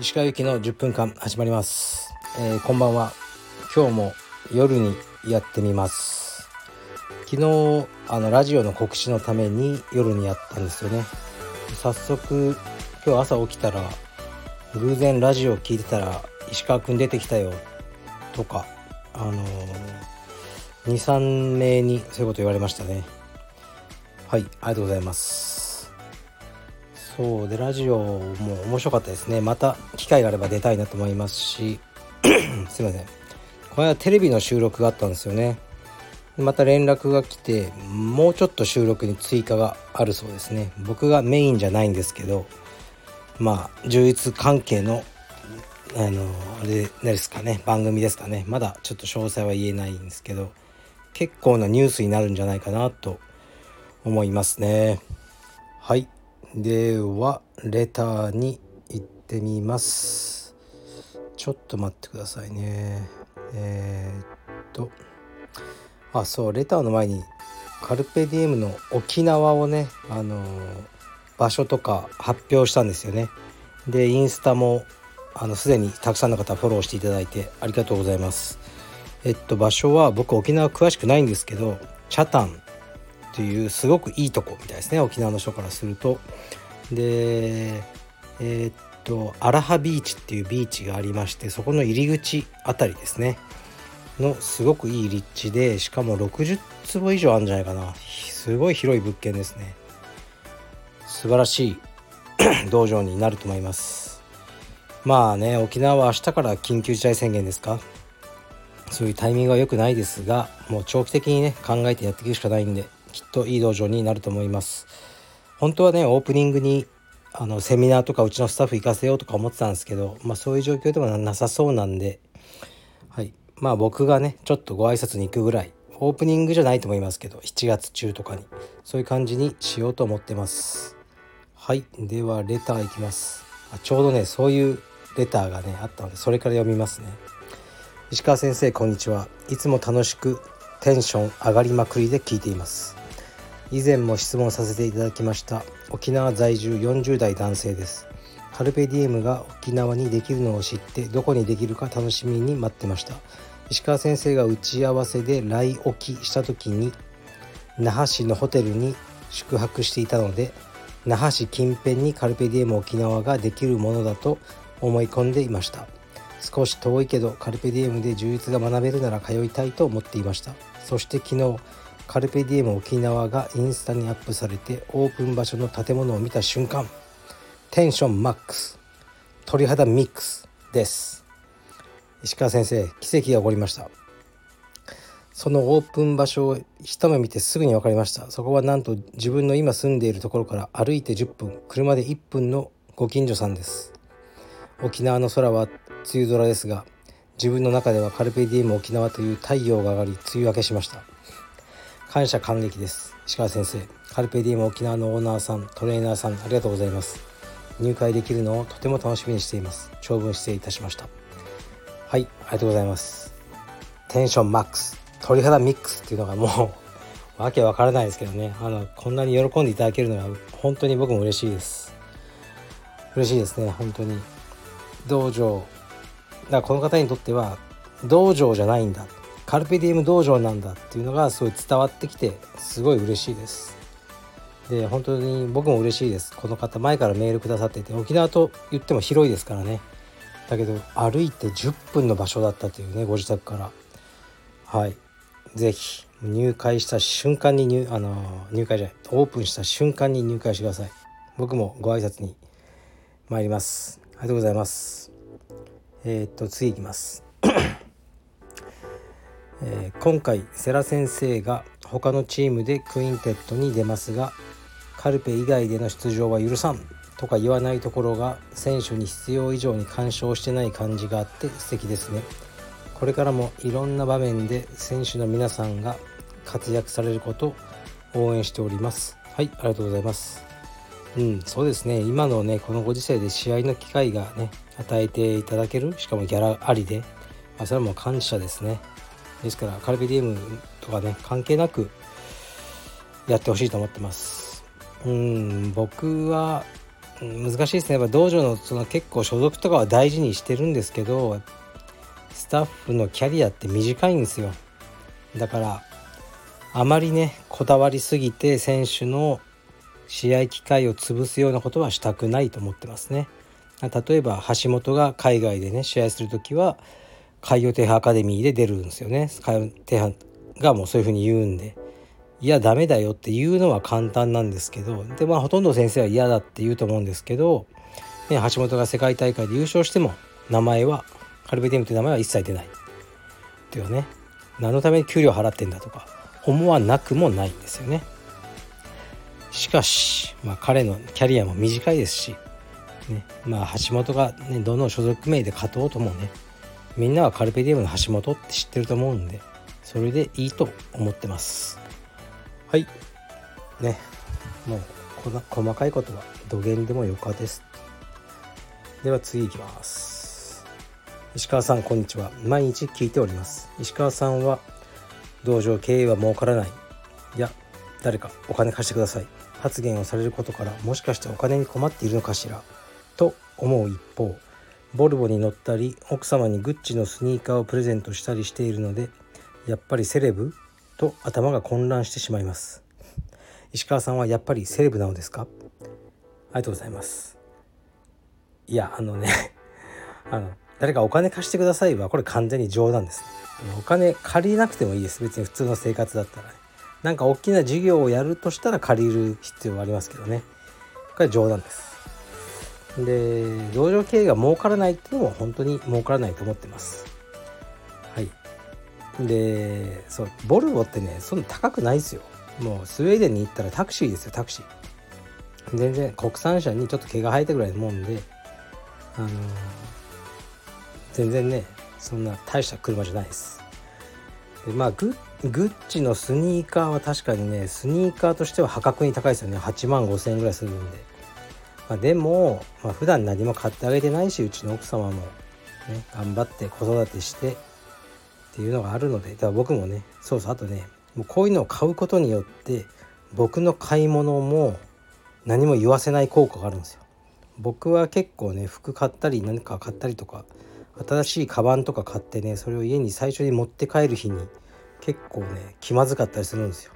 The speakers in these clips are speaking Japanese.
石川由紀の10分間始まります、えー、こんばんは。今日も夜にやってみます。昨日あのラジオの告知のために夜にやったんですよね。早速今日朝起きたら偶然ラジオ聞いてたら石川くん出てきたよとかあのー、23名にそういうこと言われましたね。はいありがとうございます。そうでラジオも面白かったですね。また機会があれば出たいなと思いますし。すいません。この間テレビの収録があったんですよね。また連絡が来てもうちょっと収録に追加があるそうですね。僕がメインじゃないんですけどまあ充実関係のあのあれですかね。番組ですかね。まだちょっと詳細は言えないんですけど結構なニュースになるんじゃないかなと思いますね。はい。ではレターに行ってみます。ちょっと待ってくださいね。えー、っと。あそうレターの前にカルペディエムの沖縄をねあの場所とか発表したんですよね。でインスタもあのすでにたくさんの方フォローしていただいてありがとうございます。えっと場所は僕沖縄詳しくないんですけどチャタン。というすごくいいとこみたいですね沖縄の人からすると。でえー、っとアラハビーチっていうビーチがありましてそこの入り口あたりですね。のすごくいい立地でしかも60坪以上あるんじゃないかな。すごい広い物件ですね。素晴らしい 道場になると思います。まあね沖縄は明日から緊急事態宣言ですか？そういうタイミングは良くないですがもう長期的にね考えてやっていくしかないんで。きっといい道場になると思います。本当はねオープニングにあのセミナーとかうちのスタッフ行かせようとか思ってたんですけどまあそういう状況でもなさそうなんで。はい。まあ僕がねちょっとご挨拶に行くぐらいオープニングじゃないと思いますけど7月中とかにそういう感じにしようと思ってます。はい。ではレターいきます。あちょうどねそういうレターがねあったのでそれから読みますね。石川先生こんにちは。いつも楽しくテンション上がりまくりで聞いています。以前も質問させていただきました。沖縄在住40代男性です。カルペディエムが沖縄にできるのを知ってどこにできるか楽しみに待ってました。石川先生が打ち合わせで来沖した時に那覇市のホテルに宿泊していたので那覇市近辺にカルペディエム沖縄ができるものだと思い込んでいました。少し遠いけどカルペディエムで充実が学べるなら通いたいと思っていました。そして昨日カルペディエム沖縄がインスタにアップされてオープン場所の建物を見た瞬間テンションマックス鳥肌ミックスです。石川先生奇跡が起こりました。そのオープン場所を一目見てすぐに分かりました。そこはなんと自分の今住んでいるところから歩いて10分車で1分のご近所さんです。沖縄の空は梅雨空ですが自分の中ではカルペディエム沖縄という太陽が上がり梅雨明けしました。感謝感激です。石川先生カルペディエム沖縄のオーナーさんトレーナーさんありがとうございます。入会できるのをとても楽しみにしています。長文失礼いたしました。はいありがとうございます。テンションマックス。鳥肌ミックスっていうのがもう わけわからないですけどね。あのこんなに喜んでいただけるのは本当に僕も嬉しいです。嬉しいですね本当に。道場。だからこの方にとっては道場じゃないんだ。カルペディウム道場なんだっていうのがすごい伝わってきてすごい嬉しいです。で本当に僕も嬉しいです。この方前からメールくださっていて沖縄と言っても広いですからね。だけど歩いて10分の場所だったというねご自宅から。はい。是非入会した瞬間に入あの入会じゃないオープンした瞬間に入会してください。僕もご挨拶に参ります。ありがとうございます。えー、っと次いきます。えー、今回世良先生が他のチームで QUINTET に出ますがカルペ以外での出場は許さんとか言わないところが選手に必要以上に干渉してない感じがあって素敵ですね。これからもいろんな場面で選手の皆さんが活躍されることを応援しております。はいありがとうございます。うんそうですね。今のねこのご時世で試合の機会がね与えていただけるしかもギャラありで、まあ、それはもう感謝ですね。ですからカルビディウムとかね関係なくやってほしいと思ってます。うん僕は難しいですね。やっぱ道場のその結構所属とかは大事にしてるんですけどスタッフのキャリアって短いんですよ。だからあまりねこだわりすぎて選手の試合機会を潰すようなことはしたくないと思ってますね。例えば橋本が海外でね試合する時は海洋停波アカデミーで出るんですよね。海洋停波がもうそういうふうに言うんで。いやダメだよっていうのは簡単なんですけど。でまあほとんど先生は嫌だって言うと思うんですけど、ね、橋本が世界大会で優勝しても名前はカルベディムという名前は一切出ない。っていうね。何のために給料払ってんだとか思わなくもないんですよね。しかし、まあ、彼のキャリアも短いですし、ねまあ、橋本が、ね、どの所属名で勝とうともねみんなはカルペディウムの橋本って知ってると思うんでそれでいいと思ってます。はい。ね。もうこの細かいことは土下でもよかです。では次いきます。石川さんこんにちは。毎日聞いております。石川さんは道場経営は儲からない。いや誰かお金貸してください。発言をされることからもしかしてお金に困っているのかしら。と思う一方ボルボに乗ったり奥様にグッチのスニーカーをプレゼントしたりしているのでやっぱりセレブと頭が混乱してしまいます。石川さんはやっぱりセレブなのですか？ありがとうございます。いやあのね あの誰かお金貸してくださいはこれ完全に冗談ですお金借りなくてもいいです。別に普通の生活だったらね。なんか大きな事業をやるとしたら借りる必要はありますけどね。これ冗談です。で道場経営が儲からないっていうのも本当に儲からないと思ってます。はい。でそうボルボってねそんな高くないですよ。もうスウェーデンに行ったらタクシーですよタクシー。全然国産車にちょっと毛が生えたぐらいのもんであのー、全然ねそんな大した車じゃないです。でまあググッチのスニーカーは確かにねスニーカーとしては破格に高いですよね。8万5千円ぐらいするんで、まあ、でも、まあ、普段何も買ってあげてないしうちの奥様も、ね、頑張って子育てしてっていうのがあるのでだから僕もねそうそうあとねもうこういうのを買うことによって僕の買い物も何も言わせない効果があるんですよ。僕は結構ね服買ったり何か買ったりとか新しいカバンとか買ってねそれを家に最初に持って帰る日に結構ね気まずかったりするんですよ。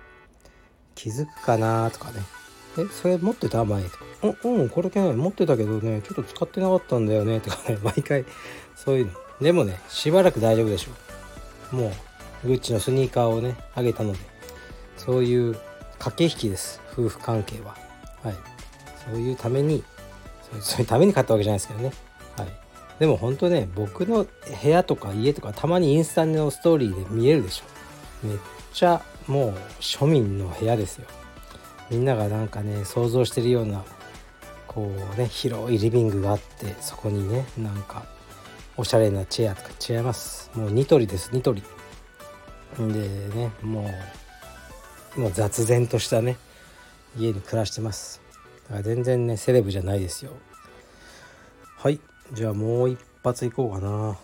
気づくかなとかね「えそれ持ってた？前」と「うんうんこれね持ってたけどねちょっと使ってなかったんだよね」とかね 毎回そういうの。でもねしばらく大丈夫でしょ。う。もうグッチのスニーカーをねあげたので。そういう駆け引きです夫婦関係は。はい。そういうためにそういうために買ったわけじゃないですけどね。はい。でも本当ね僕の部屋とか家とかたまにインスタのストーリーで見えるでしょ。めっちゃもう庶民の部屋ですよ。みんながなんかね想像してるようなこうね広いリビングがあってそこにねなんかおしゃれなチェアとか違います。もうニトリですニトリ。でねもうもう雑然としたね家に暮らしてます。だから全然ねセレブじゃないですよ。はいじゃあもう一発いこうかな。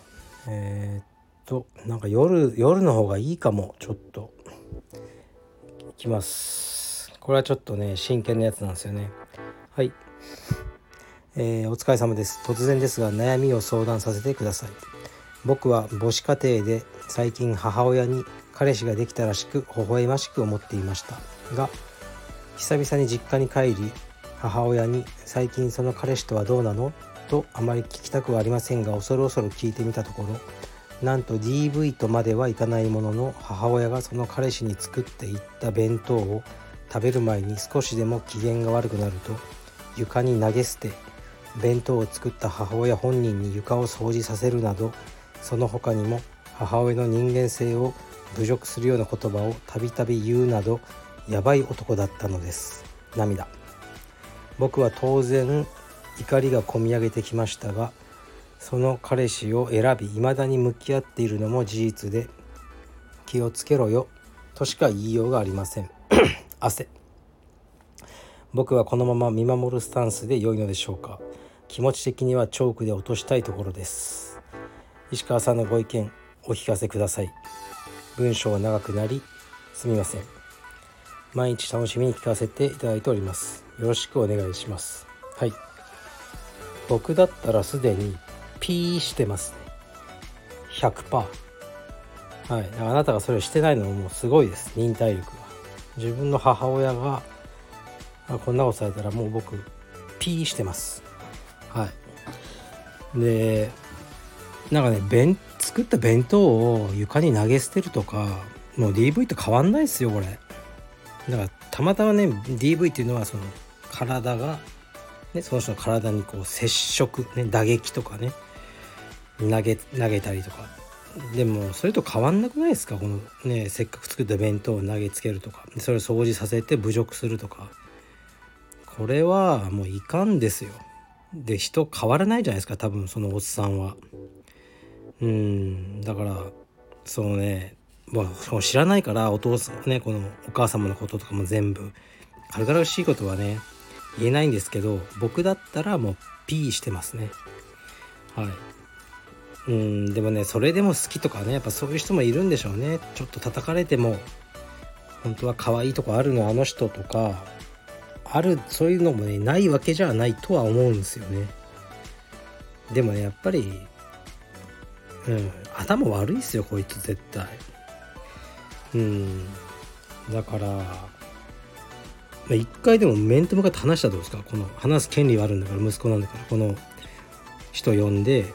えー、っとなんか夜夜の方がいいかもちょっと。いきます。これはちょっとね真剣なやつなんですよね。はい。えー、お疲れ様です。突然ですが悩みを相談させてください。僕は母子家庭で最近母親に彼氏ができたらしく微笑ましく思っていました。が久々に実家に帰り母親に「最近その彼氏とはどうなの?」とあまり聞きたくはありませんが恐る恐る聞いてみたところなんと DV とまではいかないものの母親がその彼氏に作っていった弁当を食べる前に少しでも機嫌が悪くなると床に投げ捨て弁当を作った母親本人に床を掃除させるなどその他にも母親の人間性を侮辱するような言葉をたびたび言うなどやばい男だったのです。涙。僕は当然怒りがこみ上げてきましたがその彼氏を選び未だに向き合っているのも事実で気をつけろよとしか言いようがありません。汗。僕はこのまま見守るスタンスで良いのでしょうか。気持ち的にはチョークで落としたいところです。石川さんのご意見お聞かせください。文章は長くなりすみません。毎日楽しみに聞かせていただいております。よろしくお願いします。はい。僕だったらすでにピーしてますね。100%はい。あなたがそれをしてないのももうすごいです。忍耐力が。自分の母親があこんなことされたらもう僕ピーしてます。はい。でなんかね弁作った弁当を床に投げ捨てるとかもう DV と変わんないですよこれ。だからたまたまね DV っていうのはその体が、ね、その人の体にこう接触、ね、打撃とかね投げ投げたりとかでもそれと変わんなくないですか？このねせっかく作った弁当を投げつけるとか。それを掃除させて侮辱するとか。これはもういかんですよ。で人変わらないじゃないですか多分そのおっさんは。うんだからそのねまあ、知らないからお父さんねこのお母様のこととかも全部。軽々しいことはね言えないんですけど僕だったらもうピーしてますね。はい。うんでもねそれでも好きとかねやっぱそういう人もいるんでしょうね。ちょっと叩かれても本当は可愛いとこあるのあの人とかあるそういうのもねないわけじゃないとは思うんですよね。でもねやっぱりうん頭悪いっすよこいつ絶対。うんだから一回でも面と向かって話したらどうですか？この話す権利があるんだから息子なんだからこの人呼んで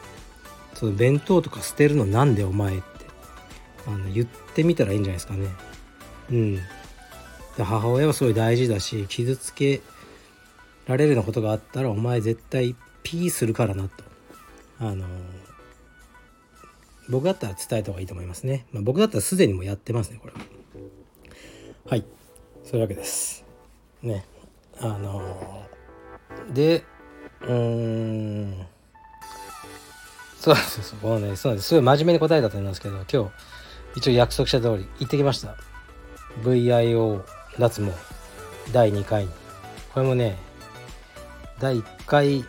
その弁当とか捨てるのなんでお前ってあの言ってみたらいいんじゃないですかね。うん。で母親はすごい大事だし傷つけられるようなことがあったらお前絶対ピーするからなと。あの僕だったら伝えた方がいいと思いますね、まあ、僕だったらすでにもやってますねこれは。はい。そういうわけです。ね。あのでうーん。そうそうそう。このねそうです。すごい真面目に答えたと思いますけど今日一応約束した通り行ってきました。VIO 脱毛。第2回。にこれもね第1回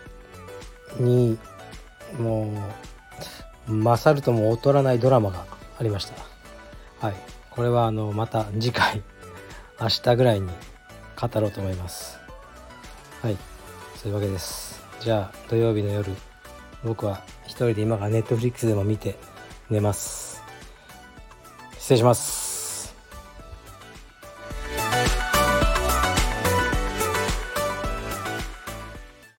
にもう勝るとも劣らないドラマがありました。はい。これはあのまた次回 明日ぐらいに語ろうと思います。はい。そういうわけです。じゃあ土曜日の夜。僕は一人で今からネットフリックスでも見て寝ます。失礼します。